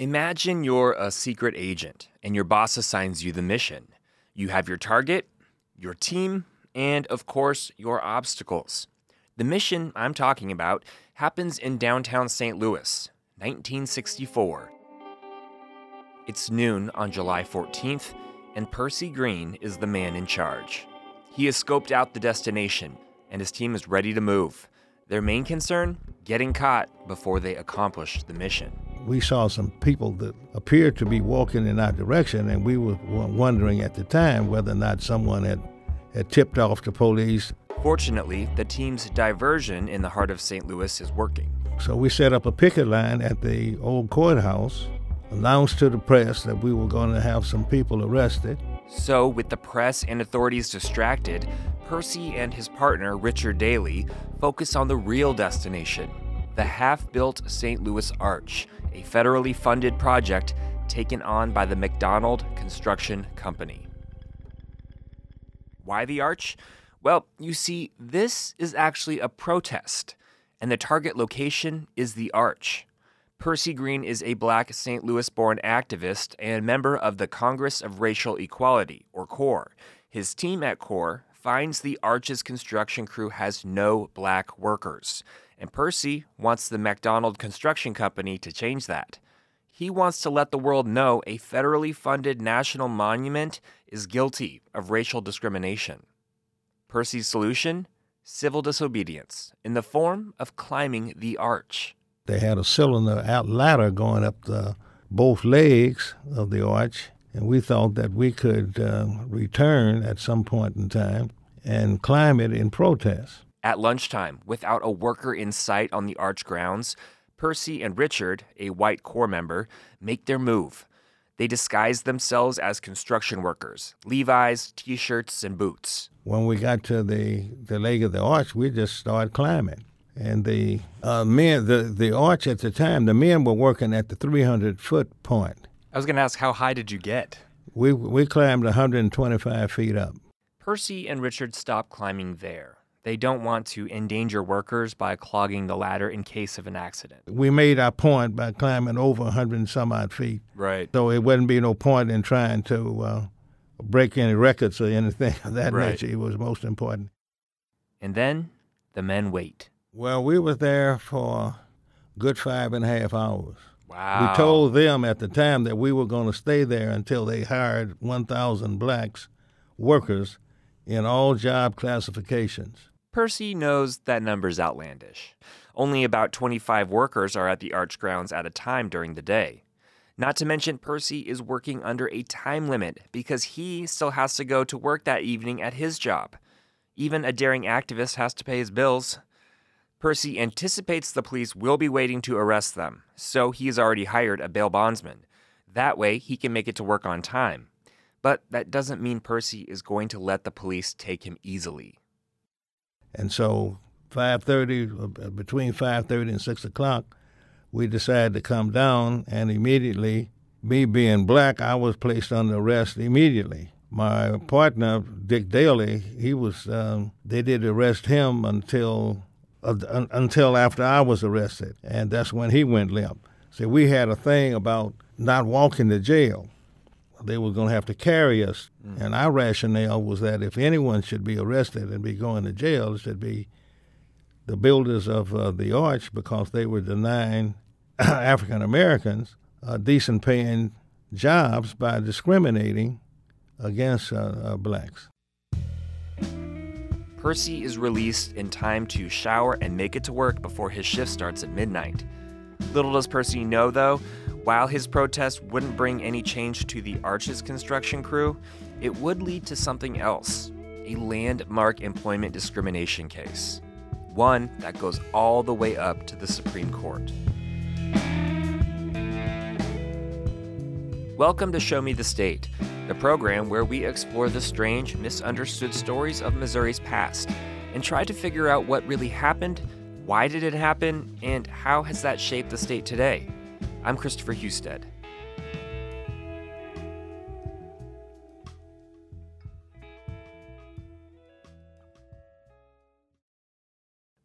Imagine you're a secret agent and your boss assigns you the mission. You have your target, your team, and of course, your obstacles. The mission I'm talking about happens in downtown St. Louis, 1964. It's noon on July 14th, and Percy Green is the man in charge. He has scoped out the destination, and his team is ready to move. Their main concern? Getting caught before they accomplish the mission. We saw some people that appeared to be walking in our direction, and we were wondering at the time whether or not someone had, had tipped off the police. Fortunately, the team's diversion in the heart of St. Louis is working. So we set up a picket line at the old courthouse, announced to the press that we were going to have some people arrested. So, with the press and authorities distracted, Percy and his partner, Richard Daly, focus on the real destination the half built St. Louis Arch, a federally funded project taken on by the McDonald Construction Company. Why the arch? Well, you see, this is actually a protest, and the target location is the arch. Percy Green is a black St. Louis born activist and member of the Congress of Racial Equality, or CORE. His team at CORE finds the arch's construction crew has no black workers, and Percy wants the McDonald Construction Company to change that. He wants to let the world know a federally funded national monument is guilty of racial discrimination. Percy's solution? Civil disobedience in the form of climbing the arch. They had a cylinder out ladder going up the both legs of the arch, and we thought that we could uh, return at some point in time and climb it in protest. At lunchtime, without a worker in sight on the arch grounds, Percy and Richard, a white CORE member, make their move. They disguise themselves as construction workers, Levi's, t shirts, and boots. When we got to the, the leg of the arch, we just started climbing. And the uh, men, the, the arch at the time, the men were working at the 300 foot point. I was going to ask, how high did you get? We, we climbed 125 feet up. Percy and Richard stop climbing there. They don't want to endanger workers by clogging the ladder in case of an accident. We made our point by climbing over 100 and some odd feet. Right. So it wouldn't be no point in trying to uh, break any records or anything of that Right. nature. It was most important. And then the men wait. Well, we were there for a good five and a half hours. Wow. We told them at the time that we were going to stay there until they hired 1,000 blacks workers in all job classifications. Percy knows that number's outlandish. Only about 25 workers are at the arch grounds at a time during the day. Not to mention, Percy is working under a time limit because he still has to go to work that evening at his job. Even a daring activist has to pay his bills. Percy anticipates the police will be waiting to arrest them, so he has already hired a bail bondsman. That way, he can make it to work on time. But that doesn't mean Percy is going to let the police take him easily. And so 5.30, uh, between 5.30 and 6 o'clock, we decided to come down and immediately, me being black, I was placed under arrest immediately. My partner, Dick Daly, he was, um, they did arrest him until, uh, un- until after I was arrested. And that's when he went limp. So we had a thing about not walking to jail. They were going to have to carry us. And our rationale was that if anyone should be arrested and be going to jail, it should be the builders of uh, the arch because they were denying African Americans uh, decent paying jobs by discriminating against uh, uh, blacks. Percy is released in time to shower and make it to work before his shift starts at midnight. Little does Percy know, though, while his protest wouldn't bring any change to the Arch's construction crew, it would lead to something else a landmark employment discrimination case. One that goes all the way up to the Supreme Court. Welcome to Show Me the State, the program where we explore the strange, misunderstood stories of Missouri's past and try to figure out what really happened, why did it happen, and how has that shaped the state today. I'm Christopher Husted.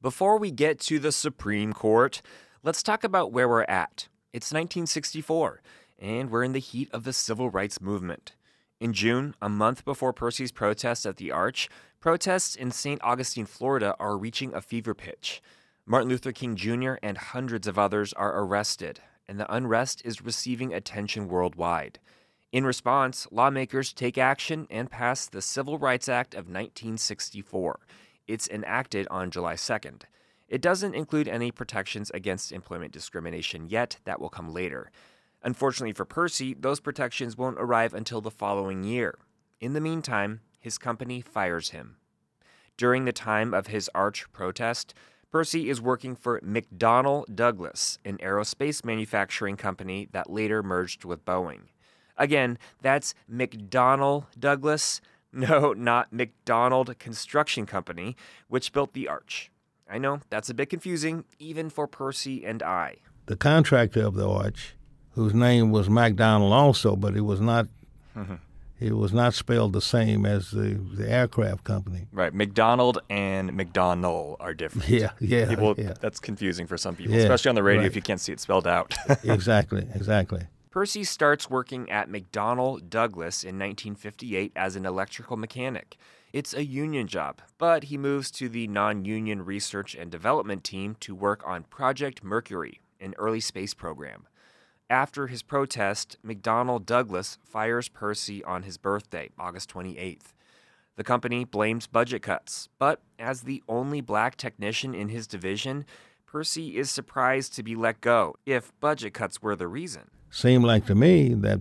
Before we get to the Supreme Court, let's talk about where we're at. It's 1964, and we're in the heat of the civil rights movement. In June, a month before Percy's protest at the Arch, protests in St. Augustine, Florida are reaching a fever pitch. Martin Luther King Jr. and hundreds of others are arrested, and the unrest is receiving attention worldwide. In response, lawmakers take action and pass the Civil Rights Act of 1964. It's enacted on July 2nd. It doesn't include any protections against employment discrimination yet, that will come later. Unfortunately for Percy, those protections won't arrive until the following year. In the meantime, his company fires him. During the time of his arch protest, Percy is working for McDonnell Douglas, an aerospace manufacturing company that later merged with Boeing. Again, that's McDonnell Douglas, no, not McDonald Construction Company, which built the arch. I know that's a bit confusing, even for Percy and I. The contractor of the arch, whose name was McDonald also, but it was not. It was not spelled the same as the, the aircraft company. Right, McDonald and McDonnell are different. Yeah, yeah, people. Yeah. That's confusing for some people, yeah, especially on the radio right. if you can't see it spelled out. exactly, exactly. Percy starts working at McDonnell Douglas in 1958 as an electrical mechanic. It's a union job, but he moves to the non union research and development team to work on Project Mercury, an early space program. After his protest, McDonnell Douglas fires Percy on his birthday, August 28th. The company blames budget cuts, but as the only black technician in his division, Percy is surprised to be let go if budget cuts were the reason seemed like to me that,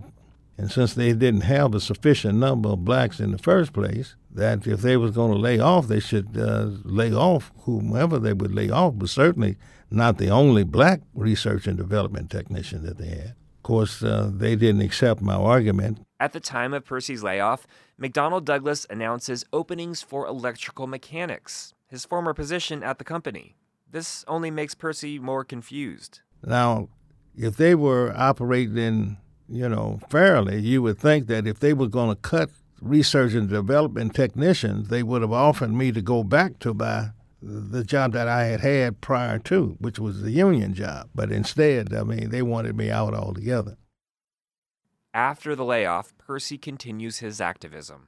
and since they didn't have a sufficient number of blacks in the first place, that if they was going to lay off, they should uh, lay off whomever they would lay off, but certainly not the only black research and development technician that they had. Of course, uh, they didn't accept my argument. At the time of Percy's layoff, McDonnell Douglas announces openings for electrical mechanics, his former position at the company. This only makes Percy more confused. Now, if they were operating, you know, fairly, you would think that if they were going to cut research and development technicians, they would have offered me to go back to my the job that I had had prior to, which was the union job. But instead, I mean, they wanted me out altogether. After the layoff, Percy continues his activism.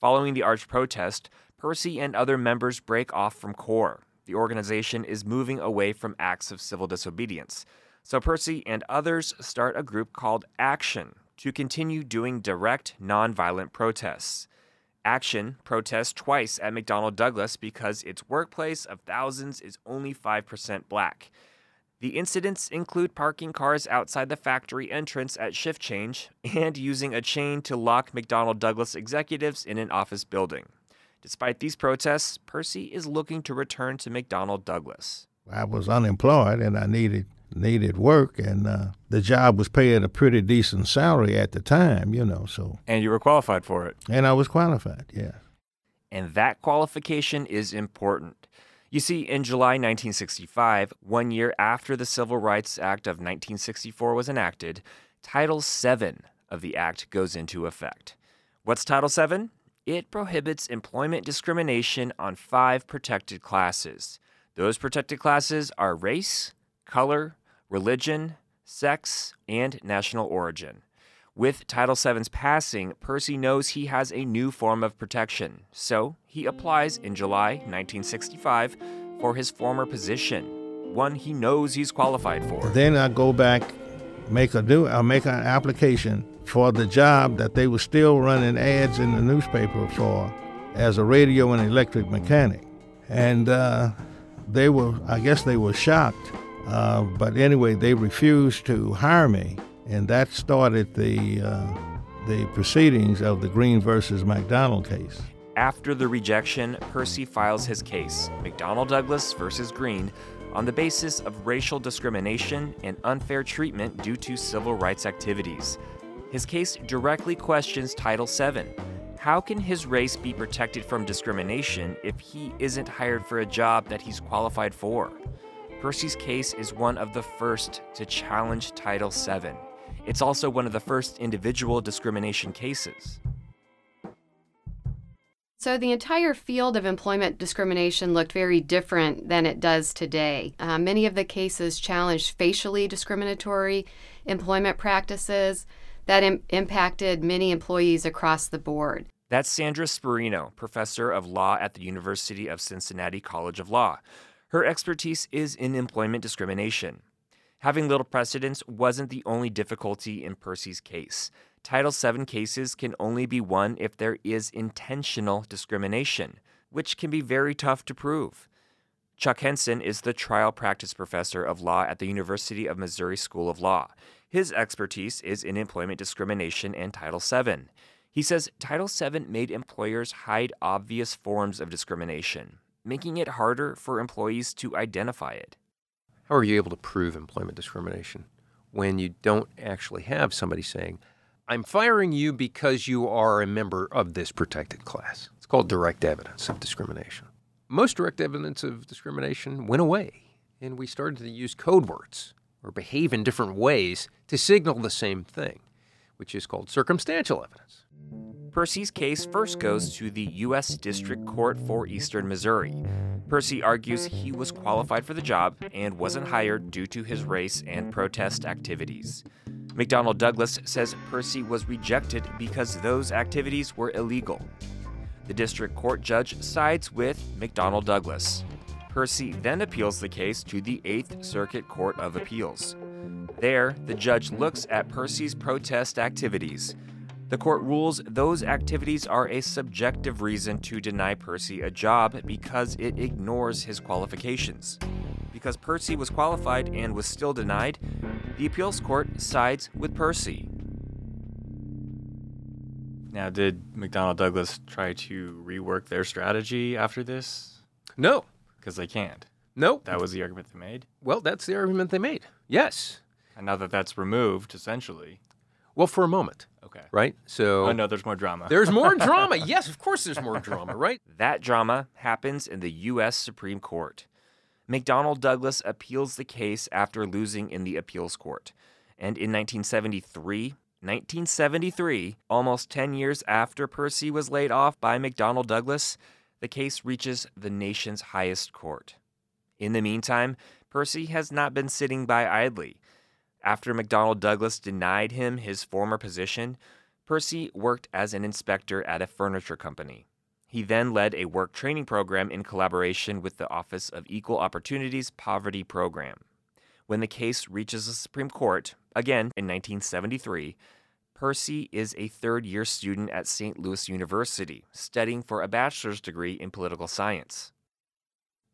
Following the arch protest, Percy and other members break off from CORE. The organization is moving away from acts of civil disobedience. So Percy and others start a group called Action to continue doing direct, nonviolent protests. Action protests twice at McDonnell Douglas because its workplace of thousands is only 5% black. The incidents include parking cars outside the factory entrance at shift change and using a chain to lock McDonnell Douglas executives in an office building. Despite these protests, Percy is looking to return to McDonnell Douglas. I was unemployed and I needed needed work, and uh, the job was paying a pretty decent salary at the time, you know. So and you were qualified for it, and I was qualified, yeah. And that qualification is important. You see, in July 1965, one year after the Civil Rights Act of 1964 was enacted, Title VII of the Act goes into effect. What's Title VII? It prohibits employment discrimination on five protected classes. Those protected classes are race, color, religion, sex, and national origin. With Title VII's passing, Percy knows he has a new form of protection, so he applies in July 1965 for his former position, one he knows he's qualified for. Then I go back, make a new, I make an application for the job that they were still running ads in the newspaper for as a radio and electric mechanic, and uh, they were, I guess, they were shocked uh, but anyway, they refused to hire me, and that started the uh, the proceedings of the Green versus McDonald case. After the rejection, Percy files his case, McDonnell Douglas versus Green, on the basis of racial discrimination and unfair treatment due to civil rights activities. His case directly questions Title VII. How can his race be protected from discrimination if he isn't hired for a job that he's qualified for? Percy's case is one of the first to challenge Title VII. It's also one of the first individual discrimination cases. So, the entire field of employment discrimination looked very different than it does today. Uh, many of the cases challenged facially discriminatory employment practices that Im- impacted many employees across the board. That's Sandra Sperino, professor of law at the University of Cincinnati College of Law. Her expertise is in employment discrimination. Having little precedence wasn't the only difficulty in Percy's case. Title VII cases can only be won if there is intentional discrimination, which can be very tough to prove. Chuck Henson is the trial practice professor of law at the University of Missouri School of Law. His expertise is in employment discrimination and Title VII. He says Title VII made employers hide obvious forms of discrimination, making it harder for employees to identify it. How are you able to prove employment discrimination when you don't actually have somebody saying, I'm firing you because you are a member of this protected class? It's called direct evidence of discrimination. Most direct evidence of discrimination went away, and we started to use code words or behave in different ways to signal the same thing, which is called circumstantial evidence. Percy's case first goes to the U.S. District Court for Eastern Missouri. Percy argues he was qualified for the job and wasn't hired due to his race and protest activities. McDonnell Douglas says Percy was rejected because those activities were illegal. The district court judge sides with McDonnell Douglas. Percy then appeals the case to the Eighth Circuit Court of Appeals. There, the judge looks at Percy's protest activities. The court rules those activities are a subjective reason to deny Percy a job because it ignores his qualifications. Because Percy was qualified and was still denied, the appeals court sides with Percy. Now, did McDonnell Douglas try to rework their strategy after this? No, Because they can't. no. That was the argument they made. Well, that's the argument they made. Yes. And now that that's removed, essentially. Well, for a moment, Okay. right? So Oh, no, there's more drama. there's more drama. Yes, of course there's more drama, right? That drama happens in the U.S. Supreme Court. McDonnell Douglas appeals the case after losing in the appeals court. And in 1973, 1973, almost 10 years after Percy was laid off by McDonnell Douglas, the case reaches the nation's highest court. In the meantime, Percy has not been sitting by idly. After McDonnell Douglas denied him his former position, Percy worked as an inspector at a furniture company. He then led a work training program in collaboration with the Office of Equal Opportunities Poverty Program. When the case reaches the Supreme Court, again in 1973, Percy is a third year student at St. Louis University, studying for a bachelor's degree in political science.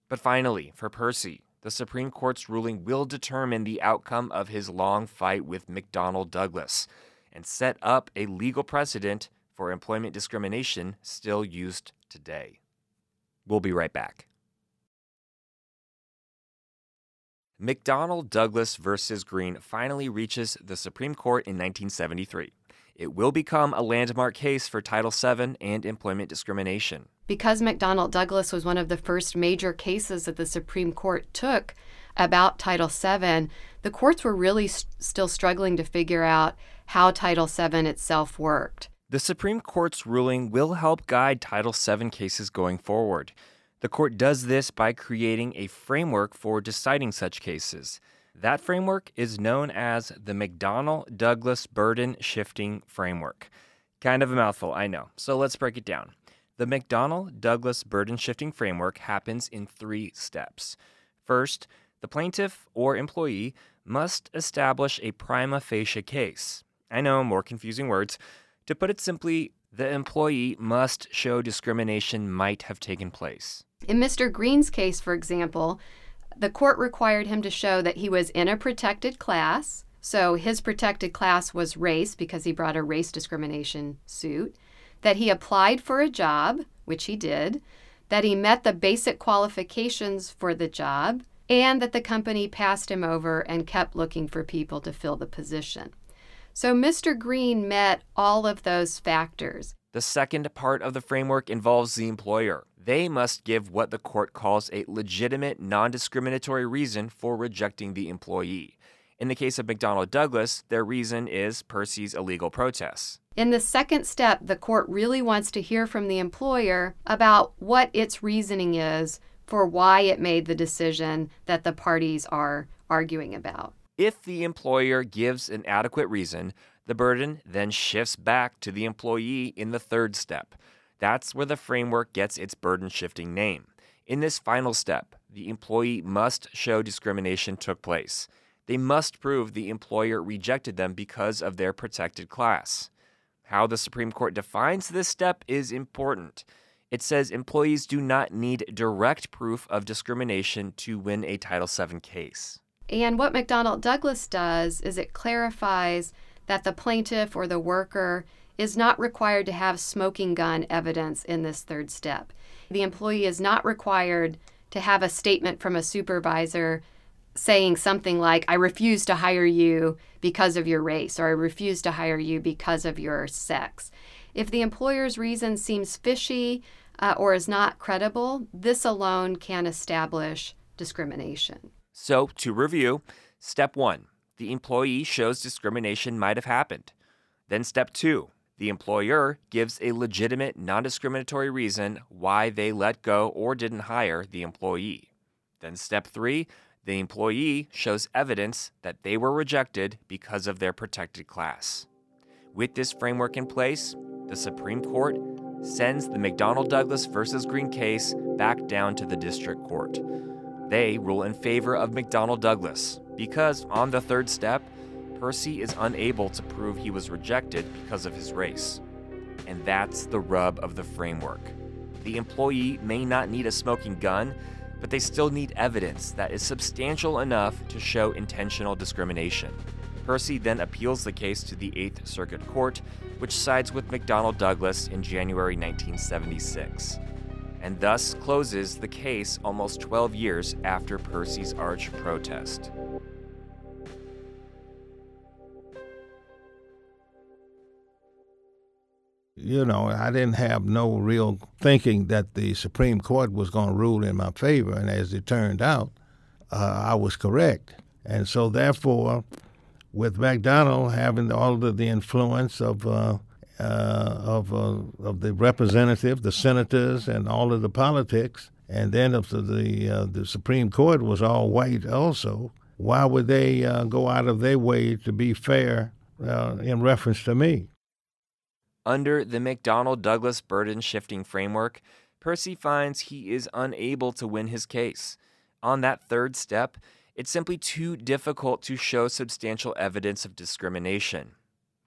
But finally, for Percy, the Supreme Court's ruling will determine the outcome of his long fight with McDonnell Douglas and set up a legal precedent for employment discrimination still used today. We'll be right back. McDonnell Douglas versus Green finally reaches the Supreme Court in 1973. It will become a landmark case for Title VII and employment discrimination. Because McDonnell Douglas was one of the first major cases that the Supreme Court took about Title VII, the courts were really s still struggling to figure out how Title VII itself worked. The Supreme Court's ruling will help guide Title VII cases going forward. The court does this by creating a framework for deciding such cases. That framework is known as the McDonnell Douglas Burden Shifting Framework. Kind of a mouthful, I know. So let's break it down. The McDonnell Douglas Burden Shifting Framework happens in three steps. First, the plaintiff or employee must establish a prima facie case. I know, more confusing words. To put it simply, the employee must show discrimination might have taken place. In Mr. Green's case, for example, the court required him to show that he was in a protected class. So his protected class was race because he brought a race discrimination suit, that he applied for a job, which he did, that he met the basic qualifications for the job, and that the company passed him over and kept looking for people to fill the position. So Mr. Green met all of those factors. The second part of the framework involves the employer. They must give what the court calls a legitimate non discriminatory reason for rejecting the employee. In the case of McDonnell Douglas, their reason is Percy's illegal protests. In the second step, the court really wants to hear from the employer about what its reasoning is for why it made the decision that the parties are arguing about. If the employer gives an adequate reason, the burden then shifts back to the employee in the third step. That's where the framework gets its burden shifting name. In this final step, the employee must show discrimination took place. They must prove the employer rejected them because of their protected class. How the Supreme Court defines this step is important. It says employees do not need direct proof of discrimination to win a Title VII case. And what McDonnell Douglas does is it clarifies that the plaintiff or the worker is not required to have smoking gun evidence in this third step. The employee is not required to have a statement from a supervisor saying something like, I refuse to hire you because of your race, or I refuse to hire you because of your sex. If the employer's reason seems fishy uh, or is not credible, this alone can establish discrimination. So, to review, step one the employee shows discrimination might have happened. Then, step two the employer gives a legitimate, non discriminatory reason why they let go or didn't hire the employee. Then, step three the employee shows evidence that they were rejected because of their protected class. With this framework in place, the Supreme Court sends the McDonnell Douglas versus Green case back down to the district court. They rule in favor of McDonnell Douglas because, on the third step, Percy is unable to prove he was rejected because of his race. And that's the rub of the framework. The employee may not need a smoking gun, but they still need evidence that is substantial enough to show intentional discrimination. Percy then appeals the case to the Eighth Circuit Court, which sides with McDonnell Douglas in January 1976, and thus closes the case almost 12 years after Percy's arch protest. You know, I didn't have no real thinking that the Supreme Court was going to rule in my favor. And as it turned out, uh, I was correct. And so, therefore, with McDonnell having all of the influence of uh, uh, of uh, of the representative, the senators, and all of the politics, and then if the the, uh, the Supreme Court was all white also, why would they uh, go out of their way to be fair in reference to me? Under the McDonnell Douglas burden shifting framework, Percy finds he is unable to win his case. On that third step, it's simply too difficult to show substantial evidence of discrimination.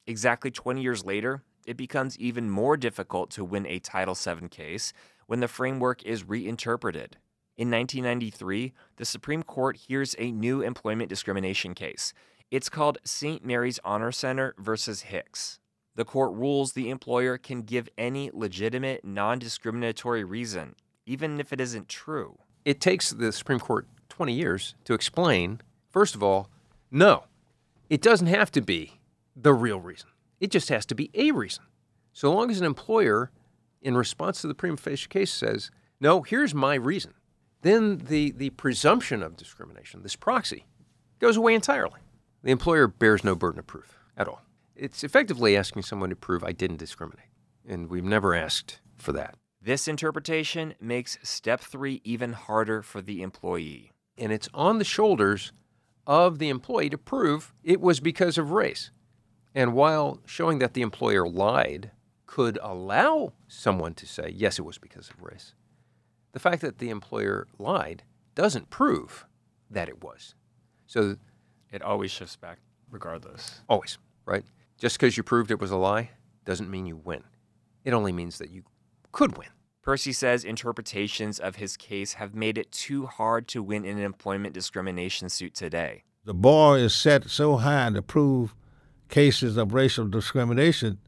Exactly 20 years later, it becomes even more difficult to win a Title VII case when the framework is reinterpreted. In 1993, the Supreme Court hears a new employment discrimination case. It's called St. Mary's Honor Center versus Hicks the court rules the employer can give any legitimate, non discriminatory reason, even if it isn't true. It takes the Supreme Court 20 years to explain, first of all, no, it doesn't have to be the real reason. It just has to be a reason. So long as an employer, in response to the prima facie case, says, no, here's my reason, then the, the presumption of discrimination, this proxy, goes away entirely. The employer bears no burden of proof at all it's effectively asking someone to prove I didn't discriminate. And we've never asked for that. This interpretation makes step three even harder for the employee. And it's on the shoulders of the employee to prove it was because of race. And while showing that the employer lied could allow someone to say, yes, it was because of race, the fact that the employer lied doesn't prove that it was. So it always shifts back, regardless. Always, right? Just because you proved it was a lie doesn't mean you win. It only means that you could win. Percy says interpretations of his case have made it too hard to win an employment discrimination suit today. The bar is set so high to prove cases of racial discrimination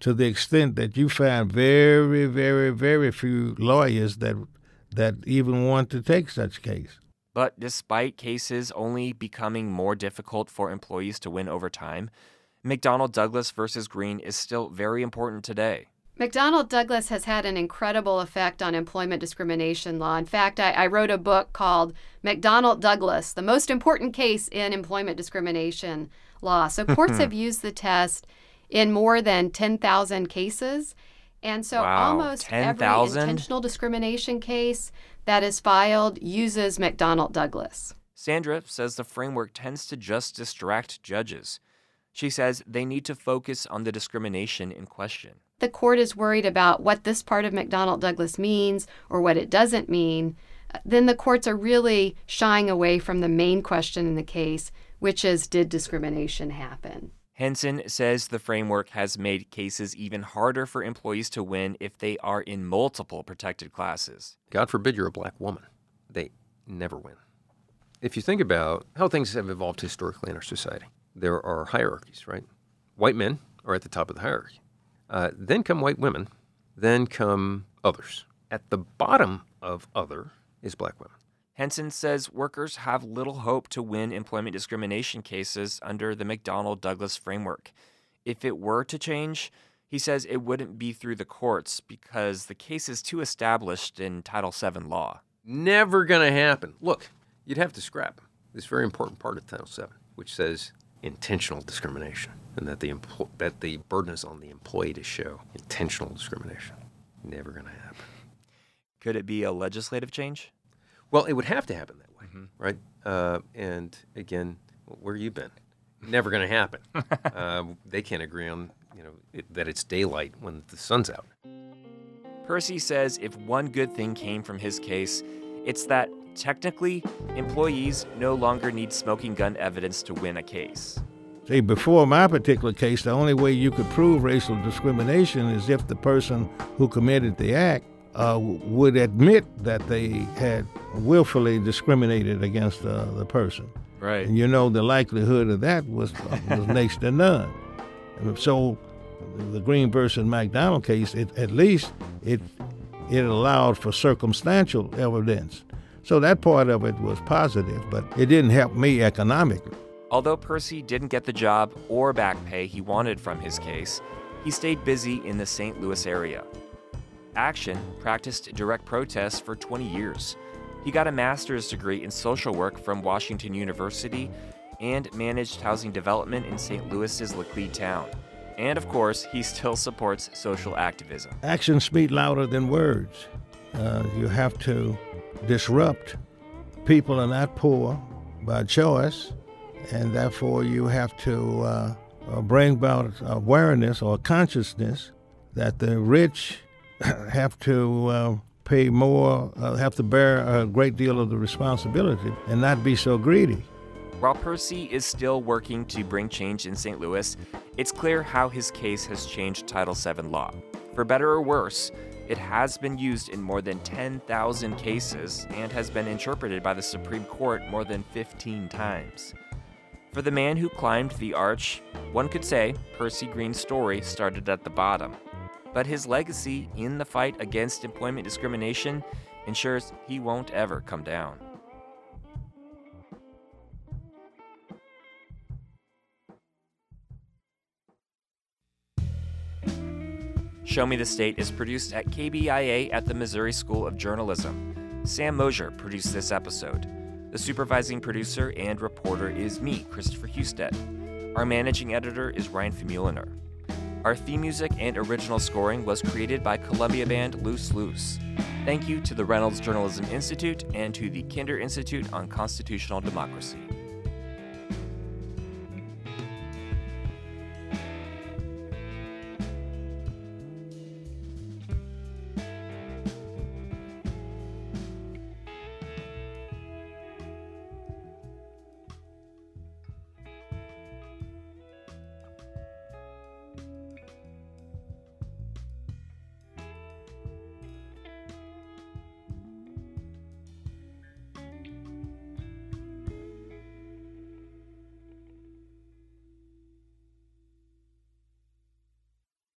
to the extent that you find very, very, very few lawyers that that even want to take such case. But despite cases only becoming more difficult for employees to win over time, McDonnell Douglas versus Green is still very important today. McDonnell Douglas has had an incredible effect on employment discrimination law. In fact, I, I, wrote a book called McDonnell Douglas, the most important case in employment discrimination law. So courts have used the test in more than 10,000 cases. And so wow, almost 10, every 000? intentional discrimination case that is filed uses McDonnell Douglas. Sandra says the framework tends to just distract judges. She says they need to focus on the discrimination in question. The court is worried about what this part of McDonnell Douglas means or what it doesn't mean. Then the courts are really shying away from the main question in the case, which is did discrimination happen? Henson says the framework has made cases even harder for employees to win if they are in multiple protected classes. God forbid you're a black woman. They never win. If you think about how things have evolved historically in our society, there are hierarchies, right? White men are at the top of the hierarchy. Uh, then come white women. Then come others. At the bottom of other is black women. Henson says workers have little hope to win employment discrimination cases under the McDonnell Douglas framework. If it were to change, he says it wouldn't be through the courts because the case is too established in Title VII law. Never going to happen. Look, you'd have to scrap this very important part of Title VII, which says intentional discrimination, and that the empl- that the burden is on the employee to show intentional discrimination. Never going to happen. Could it be a legislative change? Well, it would have to happen that way, mm-hmm. right? Uh, and again, where you been? Never going to happen. uh, they can't agree on you know it, that it's daylight when the sun's out. Percy says if one good thing came from his case, it's that technically, employees no longer need smoking gun evidence to win a case. See, before my particular case, the only way you could prove racial discrimination is if the person who committed the act uh, would admit that they had willfully discriminated against uh, the person. Right. And you know the likelihood of that was, was next to none. So the Green versus McDonald case, it, at least it it allowed for circumstantial evidence. So that part of it was positive, but it didn't help me economically. Although Percy didn't get the job or back pay he wanted from his case, he stayed busy in the St. Louis area. Action practiced direct protest for 20 years. He got a master's degree in social work from Washington University and managed housing development in St. Louis's Laclede town. And of course, he still supports social activism. Actions speak louder than words. Uh, you have to disrupt. People are not poor by choice, and therefore you have to uh, uh, bring about awareness or consciousness that the rich have to uh, pay more, uh, have to bear a great deal of the responsibility and not be so greedy. While Percy is still working to bring change in St. Louis, it's clear how his case has changed Title VII law. For better or worse, it has been used in more than 10,000 cases and has been interpreted by the Supreme Court more than 15 times. For the man who climbed the arch, one could say Percy Green's story started at the bottom. But his legacy in the fight against employment discrimination ensures he won't ever come down. Show Me the State is produced at KBIA at the Missouri School of Journalism. Sam Mosier produced this episode. The supervising producer and reporter is me, Christopher Husted. Our managing editor is Ryan Famuliner. Our theme music and original scoring was created by Columbia band Loose Loose. Thank you to the Reynolds Journalism Institute and to the Kinder Institute on Constitutional Democracy.